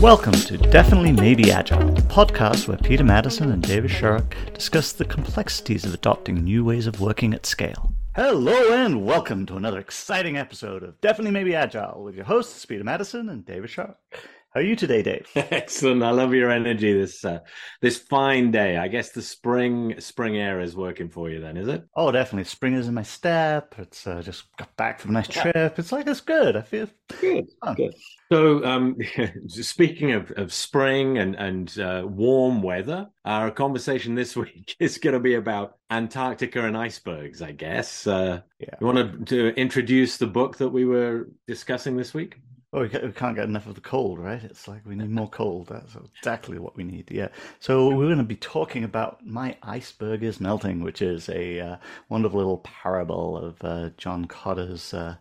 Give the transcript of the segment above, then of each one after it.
Welcome to Definitely Maybe Agile, the podcast where Peter Maddison and David Sharrock discuss the complexities of adopting new ways of working at scale. Hello and welcome to another exciting episode of Definitely Maybe Agile with your hosts Peter Maddison and David Sharrock. How are you today, Dave? Excellent. I love your energy this uh, this fine day. I guess the spring spring air is working for you then, is it? Oh, definitely. Spring is in my step. It's uh, just got back from a nice trip. It's like it's good. I feel good. Good. So, um, speaking of, of spring and and uh, warm weather, our conversation this week is going to be about Antarctica and icebergs. I guess. Uh, yeah. You want to, to introduce the book that we were discussing this week? Oh, we can't get enough of the cold, right? It's like we need more cold. That's exactly what we need. Yeah. So we're going to be talking about "My Iceberg Is Melting," which is a uh, wonderful little parable of uh, John Kotter's uh,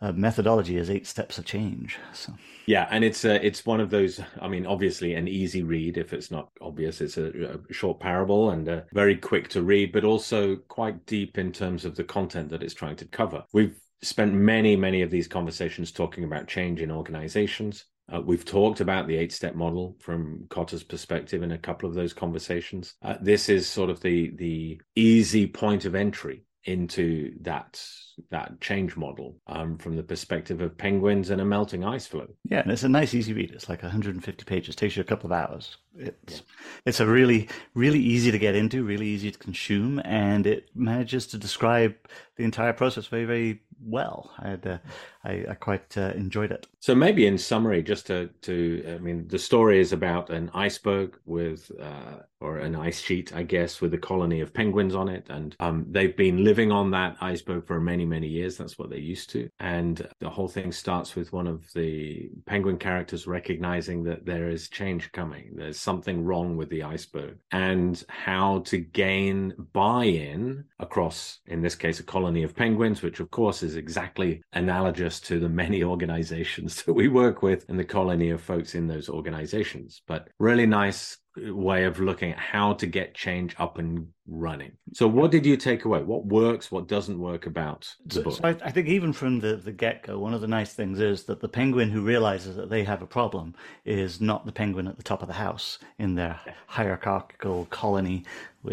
uh, methodology as eight steps of change. So. Yeah, and it's uh, it's one of those. I mean, obviously, an easy read. If it's not obvious, it's a, a short parable and uh, very quick to read, but also quite deep in terms of the content that it's trying to cover. We've spent many, many of these conversations talking about change in organizations. Uh, we've talked about the eight step model from Kotter's perspective in a couple of those conversations. Uh, this is sort of the the easy point of entry into that that change model um, from the perspective of penguins and a melting ice floe. Yeah, and it's a nice, easy read. It's like 150 pages. It takes you a couple of hours. It's yeah. it's a really really easy to get into, really easy to consume, and it manages to describe the entire process very very well. I had, uh, I, I, quite uh, enjoyed it. So maybe in summary, just to to I mean, the story is about an iceberg with uh, or an ice sheet, I guess, with a colony of penguins on it, and um, they've been living on that iceberg for many many years. That's what they're used to, and the whole thing starts with one of the penguin characters recognizing that there is change coming. There's something wrong with the iceberg, and how to gain buy-in across, in this case, a colony of penguins, which of course is exactly analogous to the many organizations that we work with and the colony of folks in those organizations. But really nice way of looking at how to get change up and running. So, what did you take away? What works? What doesn't work about the book? So I, I, think even from the, the get go, one of the nice things is that the penguin who realizes that they have a problem is not the penguin at the top of the house in their hierarchical colony.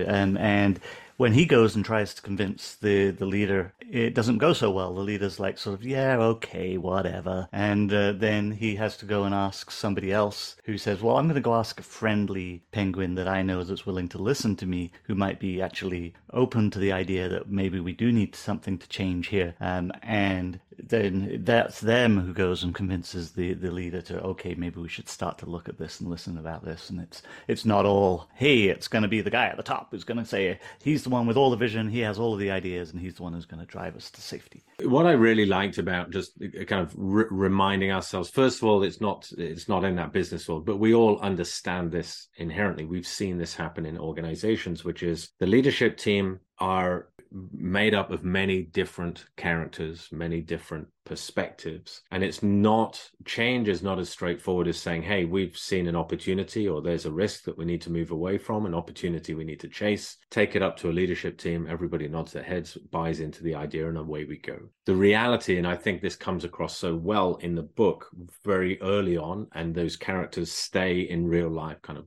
Um, and when he goes and tries to convince the, the leader, it doesn't go so well. The leader's like, sort of, yeah, okay, whatever. And uh, then he has to go and ask somebody else who says, well, I'm going to go ask a friendly penguin that I know that's willing to listen to me, who might be actually open to the idea that maybe we do need something to change here. Um, and then that's them who goes and convinces the, the leader to okay maybe we should start to look at this and listen about this. And it's it's not all hey it's going to be the guy at the top who's going to say he's the one with all the vision. He has all of the ideas and he's the one who's going to drive us to safety. What i really liked about just uh, kind of re- reminding ourselves first of all it's not it's not in that business world but we all understand this inherently. We've seen this happen in organizations which is the leadership team are made up of many different characters, many different perspectives. And it's not, change is not as straightforward as saying, hey, we've seen an opportunity or there's a risk that we need to move away from, an opportunity we need to chase, take it up to a leadership team, everybody nods their heads, buys into the idea, and away we go. The reality, and I think this comes across so well in the book very early on, and those characters stay in real life kind of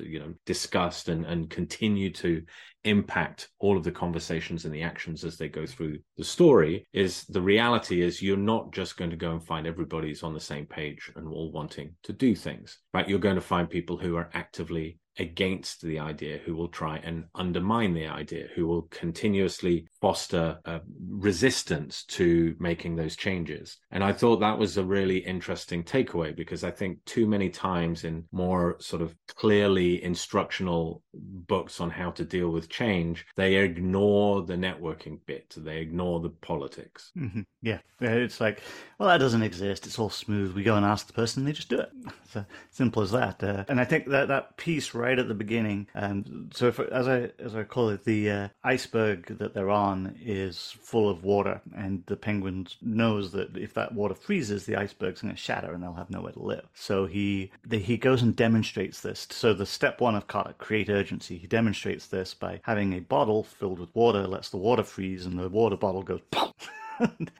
you know discussed and and continue to impact all of the conversations and the actions as they go through the story is the reality is you're not just going to go and find everybody's on the same page and all wanting to do things right? You're going to find people who are actively against the idea, who will try and undermine the idea, who will continuously foster uh, resistance to making those changes. And I thought that was a really interesting takeaway because I think too many times in more sort of clearly instructional books on how to deal with change, they ignore the networking bit, they ignore the politics. Mm-hmm. Yeah. It's like, well, that doesn't exist. It's all smooth. We go and ask the person, they just do it. It's simple as that. Uh, and I think that that piece right right at the beginning. Um, so, if, as I as I call it, the uh, iceberg that they're on is full of water, and the penguin knows that if that water freezes, the iceberg's going to shatter, and they'll have nowhere to live. So he the, he goes and demonstrates this. So the step one of Kotter, create urgency. He demonstrates this by having a bottle filled with water, lets the water freeze, and the water bottle goes.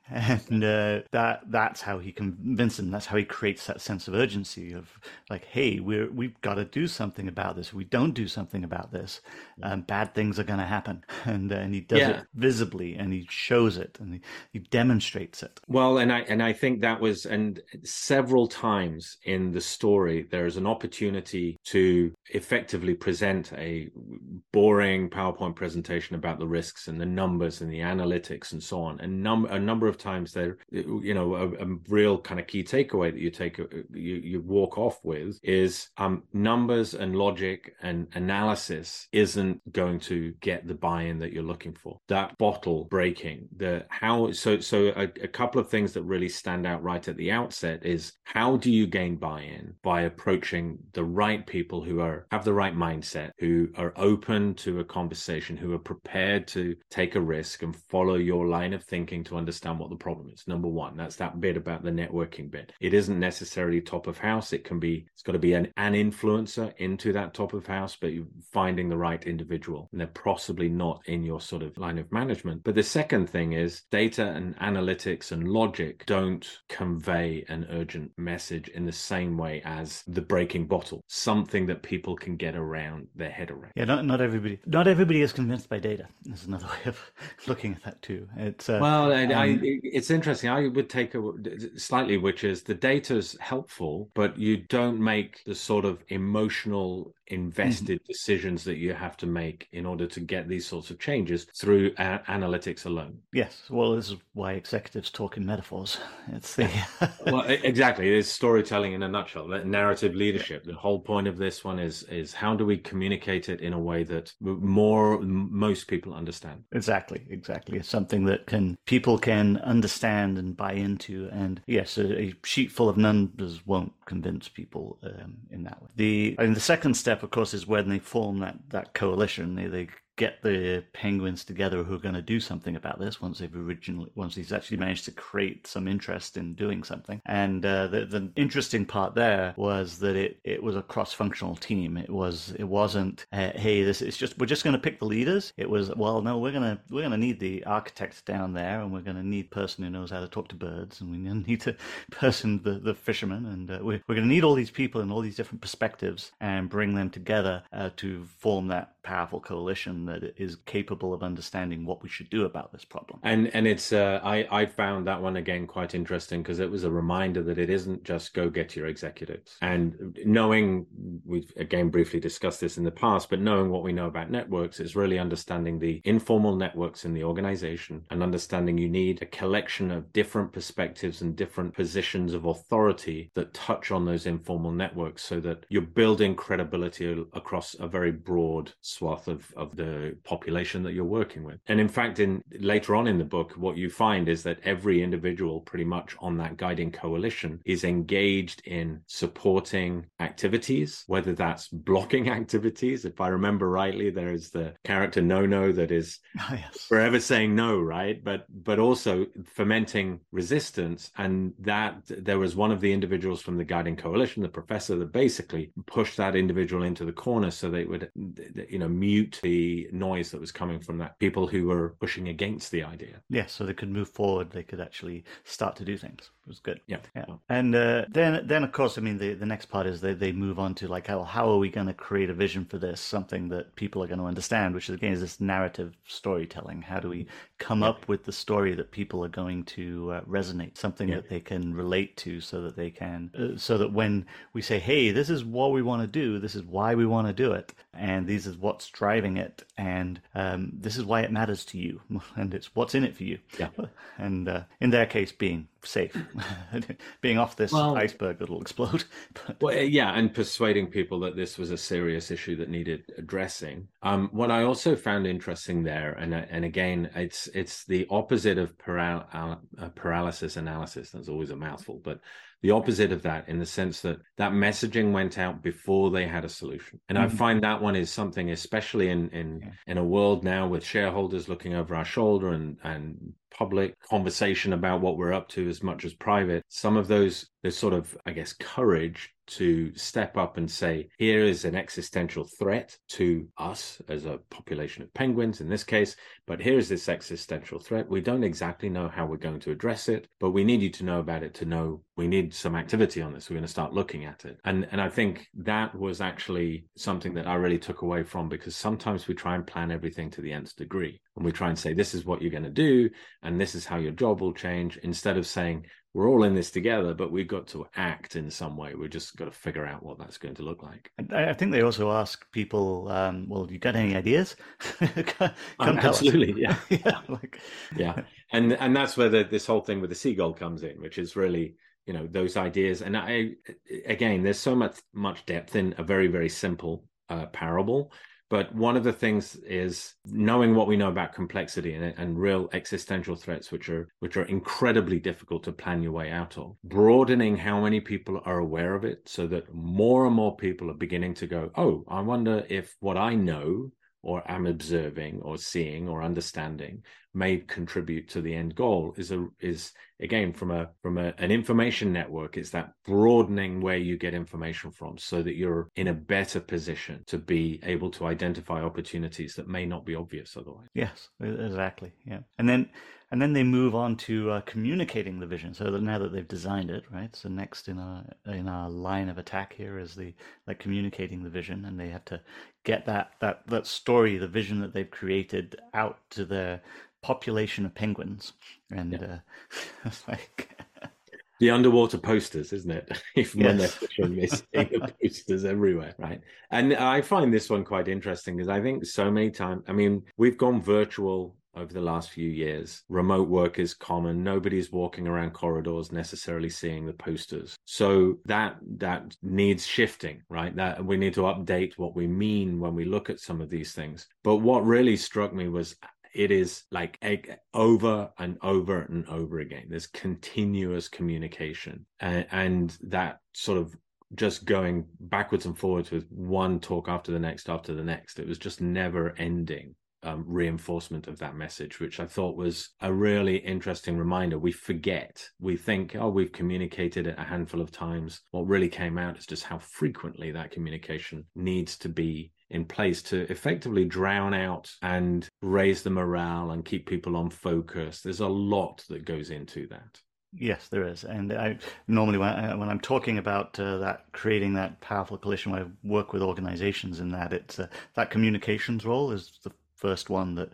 And uh, that that's how he convinces them. That's how he creates that sense of urgency of like, hey, we're we've got to do something about this. If we don't do something about this, um, bad things are going to happen. And uh, and he does yeah. it visibly, and he shows it, and he, he demonstrates it. Well, and I and I think that was and several times in the story there is an opportunity to effectively present a boring PowerPoint presentation about the risks and the numbers and the analytics and so on. And num- a number of times there, you know, a, a real kind of key takeaway that you take, you, you walk off with is um, numbers and logic and analysis isn't going to get the buy-in that you're looking for. That bottle breaking, the how, so, so a, a couple of things that really stand out right at the outset is how do you gain buy-in by approaching the right people who are, have the right mindset, who are open to a conversation, who are prepared to take a risk and follow your line of thinking to understand what the problem is. Number one, that's that bit about the networking bit. It isn't necessarily top of house. It can be, it's got to be an, an influencer into that top of house, but you're finding the right individual. And they're possibly not in your sort of line of management. But the second thing is data and analytics and logic don't convey an urgent message in the same way as the breaking bottle, something that people can get around their head around. Yeah, not, not everybody, not everybody is convinced by data. There's another way of looking at that too. It's uh, well, I, um, I, it's interesting. I would take a slightly, which is the data's helpful, but you don't make the sort of emotional invested mm-hmm. decisions that you have to make in order to get these sorts of changes through analytics alone. Yes, well, this is why executives talk in metaphors. It's the well, exactly. It's storytelling in a nutshell. Narrative leadership. The whole point of this one is is how do we communicate it in a way that more most people understand. Exactly, exactly. It's something that can people can understand and buy into. And yes, a, a sheet full of numbers won't convince people um, in that way. The the second step, of course, is when they form that that coalition. They they get the penguins together who are going to do something about this once they've originally once he's actually managed to create some interest in doing something. And uh, the, the interesting part there was that it, it was a cross-functional team. It was it wasn't uh, hey this is just we're just going to pick the leaders. It was well no we're going to we're going to need the architect down there and we're going to need person who knows how to talk to birds and we need to person the, the fisherman and uh, we're, we're going to need all these people and all these different perspectives and bring them together uh, to form that powerful coalition that is capable of understanding what we should do about this problem. And and it's uh, I I found that one again quite interesting because it was a reminder that it isn't just go get your executives and knowing we've again briefly discussed this in the past, but knowing what we know about networks is really understanding the informal networks in the organization and understanding you need a collection of different perspectives and different positions of authority that touch on those informal networks so that you're building credibility across a very broad swath of, of the population that you're working with. And in fact, in later on in the book, what you find is that every individual pretty much on that guiding coalition is engaged in supporting activities, whether that's blocking activities. If I remember rightly, there is the character no no that is oh, yes. forever saying no, right? But but also fermenting resistance. And that there was one of the individuals from the guiding coalition, the professor, that basically pushed that individual into the corner so they would you know know mute the noise that was coming from that people who were pushing against the idea. Yeah, so they could move forward. They could actually start to do things. It was good. Yeah, yeah. And uh, then then of course, I mean, the the next part is they they move on to like how how are we going to create a vision for this, something that people are going to understand, which is again is this narrative storytelling. How do we come yeah. up with the story that people are going to uh, resonate, something yeah. that they can relate to, so that they can, uh, so that when we say, hey, this is what we want to do, this is why we want to do it, and this is what's driving it, and um, this is why it matters to you, and it's what's in it for you. Yeah. And uh, in their case, being safe, being off this well, iceberg that'll explode. But... Well, yeah, and persuading people that this was a serious issue that needed addressing. Um, what I also found interesting there, and and again, it's it's the opposite of paral- uh, paralysis analysis. That's always a mouthful, but the opposite of that in the sense that that messaging went out before they had a solution and mm-hmm. i find that one is something especially in in yeah. in a world now with shareholders looking over our shoulder and and public conversation about what we're up to as much as private. Some of those those sort of i guess courage to step up and say, here is an existential threat to us as a population of penguins in this case, but here is this existential threat. We don't exactly know how we're going to address it, but we need you to know about it to know we need some activity on this. We're going to start looking at it. And and I think that was actually something that I really took away from because sometimes we try and plan everything to the nth degree. And we try and say, this is what you're going to do, and this is how your job will change, instead of saying, we're all in this together, but we've got to act in some way. We've just got to figure out what that's going to look like. I think they also ask people, um, "Well, you got any ideas?" Come um, absolutely, yeah, yeah, like... yeah, and and that's where the, this whole thing with the seagull comes in, which is really you know those ideas. And I again, there's so much much depth in a very very simple uh, parable but one of the things is knowing what we know about complexity and, and real existential threats, which are which are incredibly difficult to plan your way out of. Broadening how many people are aware of it, so that more and more people are beginning to go, "Oh, I wonder if what I know or am observing or seeing or understanding may contribute to the end goal is a is again from a from a, an information network it's that broadening where you get information from so that you're in a better position to be able to identify opportunities that may not be obvious otherwise yes exactly yeah and then and then they move on to uh, communicating the vision. So that now that they've designed it, right? So next in our in our line of attack here is the like communicating the vision, and they have to get that that that story, the vision that they've created, out to the population of penguins, and yeah. uh, like. The underwater posters, isn't it? Even yes. when they're fishing, they see the posters everywhere, right? And I find this one quite interesting because I think so many times, I mean, we've gone virtual over the last few years. Remote work is common. Nobody's walking around corridors necessarily seeing the posters. So that that needs shifting, right? That we need to update what we mean when we look at some of these things. But what really struck me was it is like over and over and over again. There's continuous communication, and, and that sort of just going backwards and forwards with one talk after the next after the next. It was just never ending um, reinforcement of that message, which I thought was a really interesting reminder. We forget, we think, oh, we've communicated it a handful of times. What really came out is just how frequently that communication needs to be in place to effectively drown out and raise the morale and keep people on focus. There's a lot that goes into that. Yes, there is, and I normally when, I, when I'm talking about uh, that creating that powerful coalition, I work with organizations in that, it's uh, that communications role is the first one that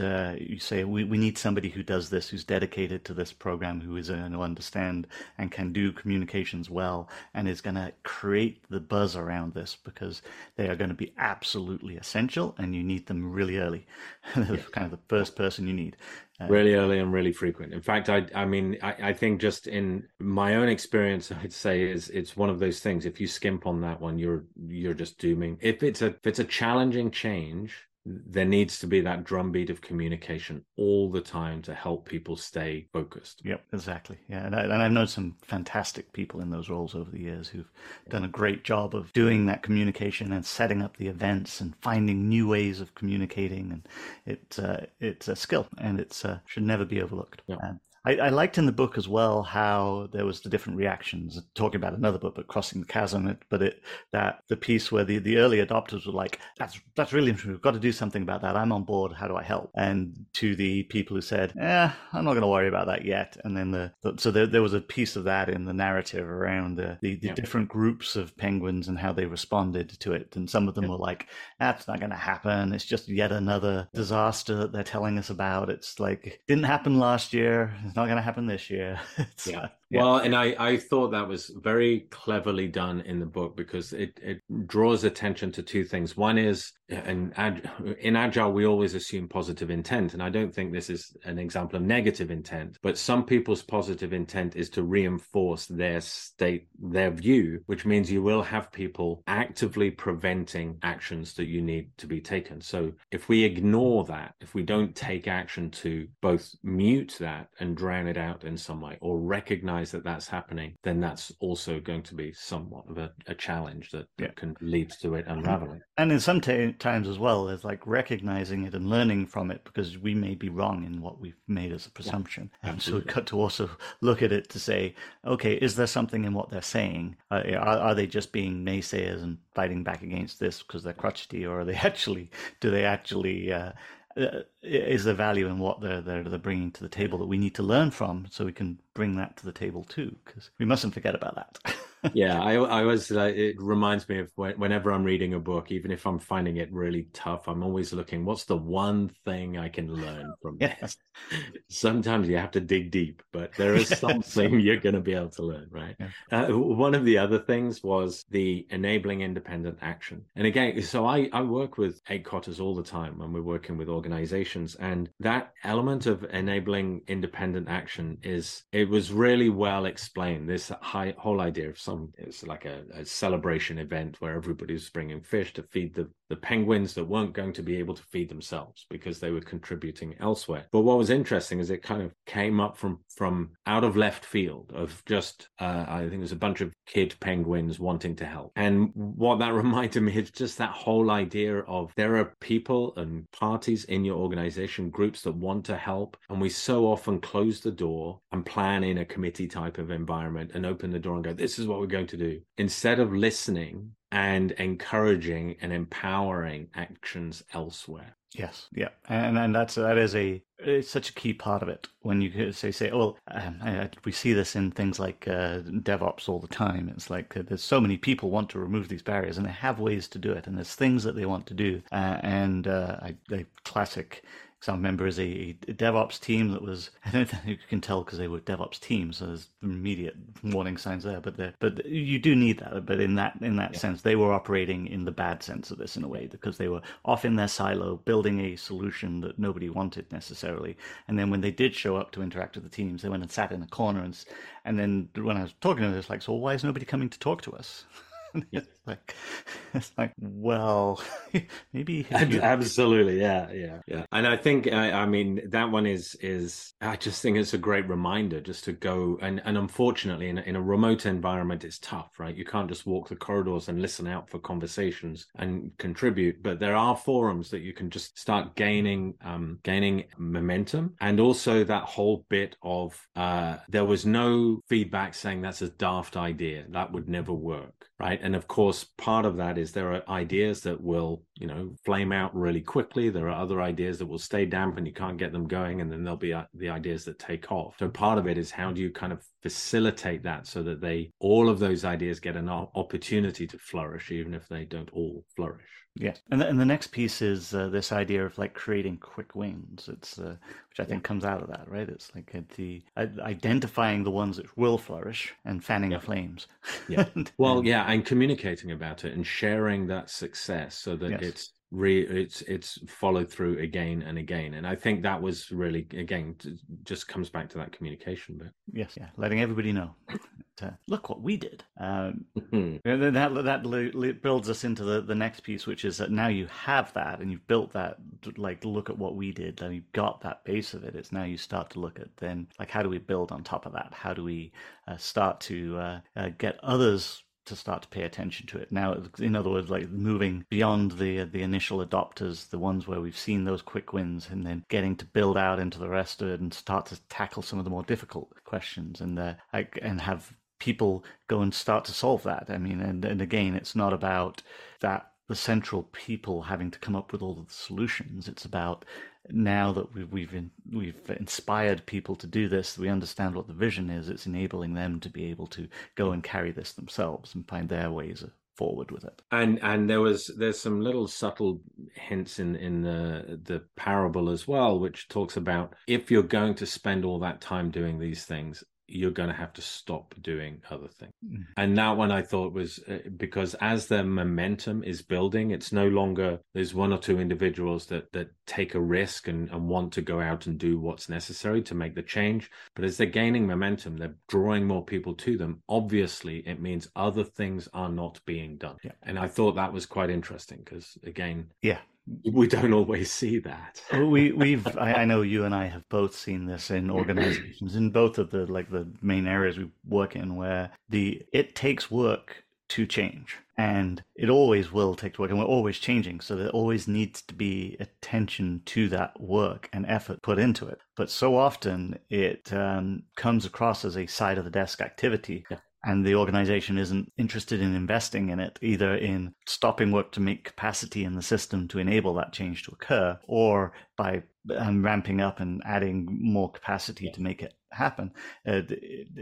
uh, you say we, we need somebody who does this who's dedicated to this program who is going to understand and can do communications well and is going to create the buzz around this because they are going to be absolutely essential and you need them really early. Kind of the first person you need. Uh, really early and really frequent. In fact i i mean I, I think just in my own experience i'd say is it's one of those things. If you skimp on that one you're you're just dooming if it's a if it's a challenging change there needs to be that drumbeat of communication all the time to help people stay focused. Yep, exactly. Yeah, and, I, and I've known some fantastic people in those roles over the years who've done a great job of doing that communication and setting up the events and finding new ways of communicating. And it's uh, it's a skill, and it's uh, should never be overlooked. Yep. I, I, liked in the book as well how there was the different reactions. Talking about another book, but crossing the chasm. But it that the piece where the, the early adopters were like, "That's that's really interesting. We've got to do something about that. I'm on board. How do I help?" And to the people who said, "Yeah, I'm not going to worry about that yet." And then the, the so there, there was a piece of that in the narrative around the the, the yeah. different groups of penguins and how they responded to it. And some of them yeah. were like, "That's not going to happen. It's just yet another disaster that they're telling us about. It's like didn't happen last year." It's not going to happen this year. yeah. Well, and I, I thought that was very cleverly done in the book because it, it draws attention to two things. One is, and in Agile, we always assume positive intent. And I don't think this is an example of negative intent, but some people's positive intent is to reinforce their state, their view, which means you will have people actively preventing actions that you need to be taken. So if we ignore that, if we don't take action to both mute that and drown it out in some way or recognize recognize that that's happening, then that's also going to be somewhat of a, a challenge that, that yeah. can lead to it unraveling. And in some t- times as well, there's like recognizing it and learning from it because we may be wrong in what we've made as a presumption. Yeah, and so we've got to also look at it to say, okay, is there something in what they're saying? Uh, are, are they just being naysayers and fighting back against this because they're crotchety, or are they actually, do they actually, uh, Uh, is the value in what they're, they're, they're bringing to the table that we need to learn from so we can bring that to the table too because we mustn't forget about that yeah, I, I was. Uh, it reminds me of whenever I'm reading a book, even if I'm finding it really tough, I'm always looking. What's the one thing I can learn from this? Sometimes you have to dig deep, but there is something you're going to be able to learn, right? Yeah. Uh, one of the other things was the enabling independent action, and again, so I I work with eight Kotters all the time when we're working with organizations, and that element of enabling independent action is it was really well explained. This high, whole idea of some it's like a, a celebration event where everybody's bringing fish to feed the the penguins that weren't going to be able to feed themselves because they were contributing elsewhere. But what was interesting is it kind of came up from from out of left field of just uh, I think there's a bunch of kid penguins wanting to help, and what that reminded me is just that whole idea of there are people and parties in your organization, groups that want to help, and we so often close the door and plan in a committee type of environment and open the door and go, this is what we're going to do. Instead of listening and encouraging and empowering actions elsewhere. Yes, yeah, and and that's that is a it's such a key part of it. When you say say, oh, well, um, I, we see this in things like uh, DevOps all the time. It's like uh, there's so many people want to remove these barriers, and they have ways to do it, and there's things that they want to do, uh, and uh, I, classic because I remember as a, a, DevOps team that was, I don't think you can tell because they were DevOps teams, so there's immediate warning signs there. But but you do need that. But in that in that yeah. sense, they were operating in the bad sense of this in a way because they were off in their silo, building a solution that nobody wanted necessarily. And then when they did show up to interact with the teams, they went and sat in a corner. And and then when I was talking to them, it's like, so why is nobody coming to talk to us? it's like it's like well maybe absolutely yeah yeah yeah. And i think I, I, mean that one is is i just think it's a great reminder just to go and and unfortunately in a, in a remote environment it's tough right? You can't just walk the corridors and listen out for conversations and contribute but there are forums that you can just start gaining um gaining momentum. And also that whole bit of uh there was no feedback saying that's a daft idea. That would never work right? And of course part of that is there are ideas that will you know flame out really quickly there are other ideas that will stay damp and you can't get them going and then there'll be uh, the ideas that take off so part of it is how do you kind of facilitate that so that they all of those ideas get an opportunity to flourish even if they don't all flourish Yes, and the, and the next piece is uh, this idea of like creating quick wins. It's uh, which I think yeah. comes out of that, right? It's like uh, the uh, identifying the ones that will flourish and fanning yeah. the flames. Yeah. well, yeah, and communicating about it and sharing that success so that yes. It's re it's it's followed through again and again. And i think that was really again just comes back to that communication bit. Yes. Yeah. Letting everybody know look what we did. Um, and then that that builds us into the the next piece which is that now you have that and you've built that like look at what we did and you've got that base of it. It's now you start to look at then like how do we build on top of that? How do we uh, start to uh, uh, get others to start to pay attention to it. Now, in other words, like moving beyond the the initial adopters, the ones where we've seen those quick wins, and then getting to build out into the rest of it and start to tackle some of the more difficult questions, and uh, and have people go and start to solve that. I mean, and and again, it's not about that the central people having to come up with all the solutions. It's about now that we've we've, in, we've inspired people to do this, we understand what the vision is. It's enabling them to be able to go and carry this themselves and find their ways forward with it. And and there was there's some little subtle hints in in the the parable as well, which talks about if you're going to spend all that time doing these things, you're going to have to stop doing other things. Mm. And that one I thought was uh, because as the momentum is building, it's no longer there's one or two individuals that that take a risk and, and want to go out and do what's necessary to make the change. But as they're gaining momentum, they're drawing more people to them. Obviously, it means other things are not being done. Yeah. And I thought that was quite interesting because again, yeah, we don't always see that. we we've I, I, know you and I have both seen this in organizations in both of the like the main areas we work in where the it takes work to change and it always will take work and we're always changing so there always needs to be attention to that work and effort put into it but so often it um, comes across as a side of the desk activity yeah and the organization isn't interested in investing in it, either in stopping work to make capacity in the system to enable that change to occur, or by um, ramping up and adding more capacity to make it happen. Uh,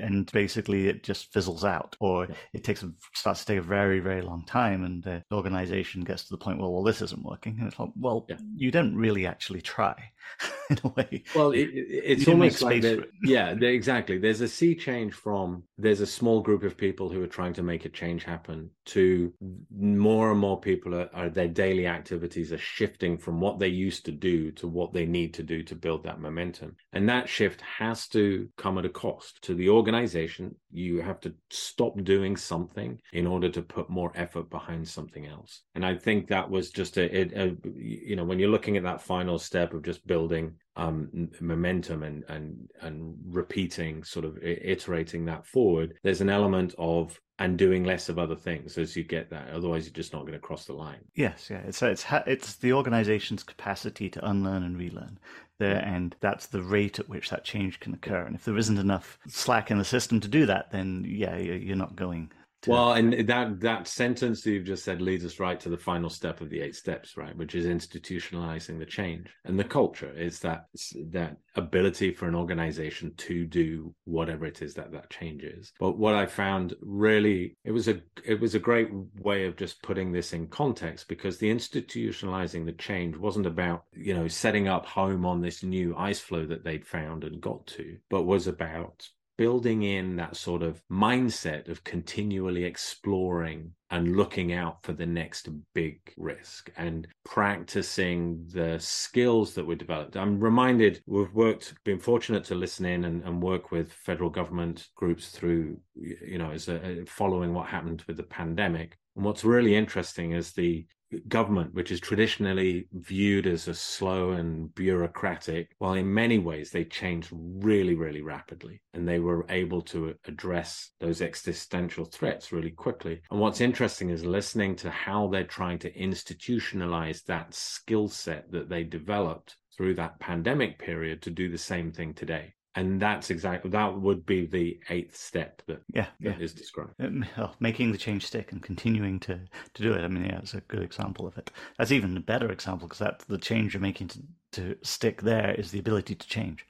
and basically, it just fizzles out, or yeah. it takes a, starts to take a very, very long time, and the organization gets to the point where, well, this isn't working. And it's like, well, yeah. you didn't really actually try. in a way. Well, it, it's almost like the, yeah, exactly. There's a sea change from there's a small group of people who are trying to make a change happen to more and more people are, are their daily activities are shifting from what they used to do to what they need to do to build that momentum, and that shift has to come at a cost to the organization. You have to stop doing something in order to put more effort behind something else, and I think that was just a, a, a you know when you're looking at that final step of just building building um, momentum and and and repeating, sort of iterating that forward, there's an element of and doing less of other things as you get that. Otherwise, you're just not going to cross the line. Yes, yeah. It's it's it's the organization's capacity to unlearn and relearn there, and that's the rate at which that change can occur. And if there isn't enough slack in the system to do that, then yeah, you're not going. Well, and that that sentence that you've just said leads us right to the final step of the eight steps, right? Which is institutionalizing the change and the culture. Is that that ability for an organization to do whatever it is that that changes. But what I found really it was a it was a great way of just putting this in context because the institutionalizing the change wasn't about you know setting up home on this new ice floe that they'd found and got to, but was about building in that sort of mindset of continually exploring and looking out for the next big risk and practicing the skills that were developed. I'm reminded we've worked, been fortunate to listen in and, and work with federal government groups through, you know, as a, following what happened with the pandemic. And what's really interesting is the government, which is traditionally viewed as a slow and bureaucratic, while in many ways they changed really, really rapidly and they were able to address those existential threats really quickly. And what's interesting is listening to how they're trying to institutionalize that skill set that they developed through that pandemic period to do the same thing today and that's exactly that would be the eighth step that yeah, that yeah. is described. Um, well, making the change stick and continuing to to do it i mean yeah it's a good example of it. That's even a better example because that's the change you're making to, to stick there is the ability to change.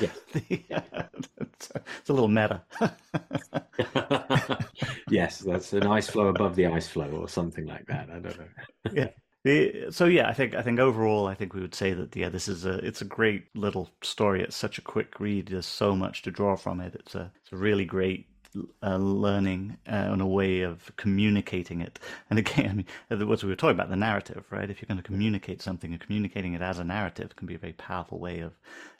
Yeah, it's, a, it's, a, little meta. Yes that's an ice floe above the ice floe or something like that i don't know. Yeah so yeah, I think I think overall, I think we would say that yeah, this is a it's a great little story. It's such a quick read. There's so much to draw from it. It's a it's a really great uh, learning uh, and a way of communicating it. And again, I mean, what we were talking about the narrative, right? If you're going to communicate something and communicating it as a narrative can be a very powerful way of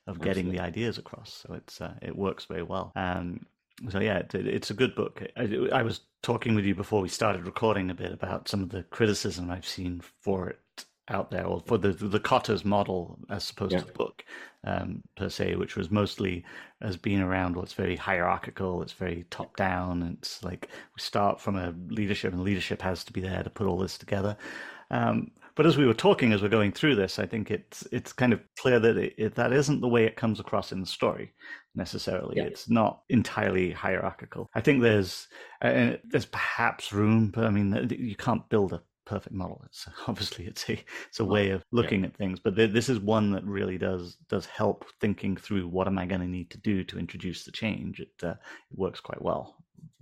of getting Absolutely. the ideas across. So it's uh, it works very well. Um, so yeah, it, it's a good book. I, I, was talking with you before we started recording a bit about some of the criticism I've seen for it out there, or for the the Kotter's model as opposed yeah. to the book um, per se, which was mostly as being around what's very hierarchical, it's very top down, and it's like we start from a leadership, and leadership has to be there to put all this together. Um, but as we were talking, as we're going through this, I think it's it's kind of clear that it, it, that isn't the way it comes across in the story necessarily. Yeah. It's not entirely hierarchical. I think there's uh, there's perhaps room, but I mean, you can't build a perfect model. It's obviously it's a it's a way of looking yeah. at things, but th- this is one that really does does help thinking through what am I going to need to do to introduce the change. It, uh, it works quite well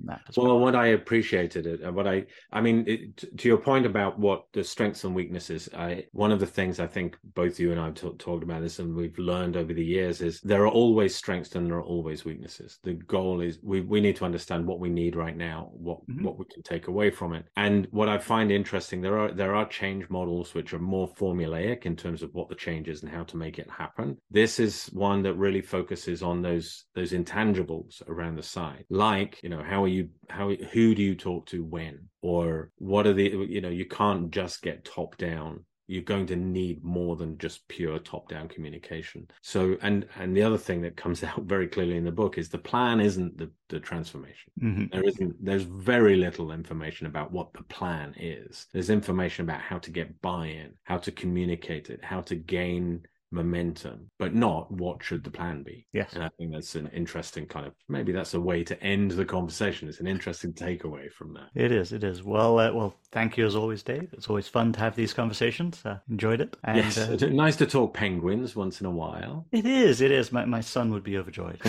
that well, well, what I appreciated it, and what I, I mean, it, to your point about what the strengths and weaknesses, I, one of the things I think both you and I have t- talked about this, and we've learned over the years, is there are always strengths and there are always weaknesses. The goal is we we need to understand what we need right now, what mm-hmm. what we can take away from it, and what I find interesting, there are there are change models which are more formulaic in terms of what the change is and how to make it happen. This is one that really focuses on those those intangibles around the side, like you know how are you how who do you talk to when or what are the you know you can't just get top down you're going to need more than just pure top-down communication. So, and and the other thing that comes out very clearly in the book is the plan isn't the the transformation. Mm-hmm. There isn't. There's very little information about what the plan is. There's information about how to get buy-in, how to communicate it, how to gain momentum, but not what should the plan be. Yes. And I think that's an interesting kind of maybe that's a way to end the conversation. It's an interesting takeaway from that. It is. It is. Well, uh, well, thank you as always, Dave. It's always fun to have these conversations. Uh, enjoyed it. And, yes. Uh, nice to talk penguins once in a while. It is. It is. My my son would be overjoyed.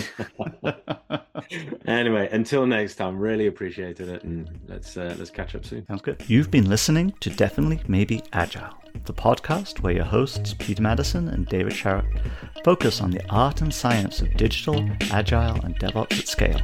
anyway, until next time, really appreciated it, and let's uh, let's catch up soon. Sounds good. You've been listening to Definitely Maybe Agile the podcast where your hosts, Peter Maddison and David Sharrock, focus on the art and science of digital, agile, and DevOps at scale.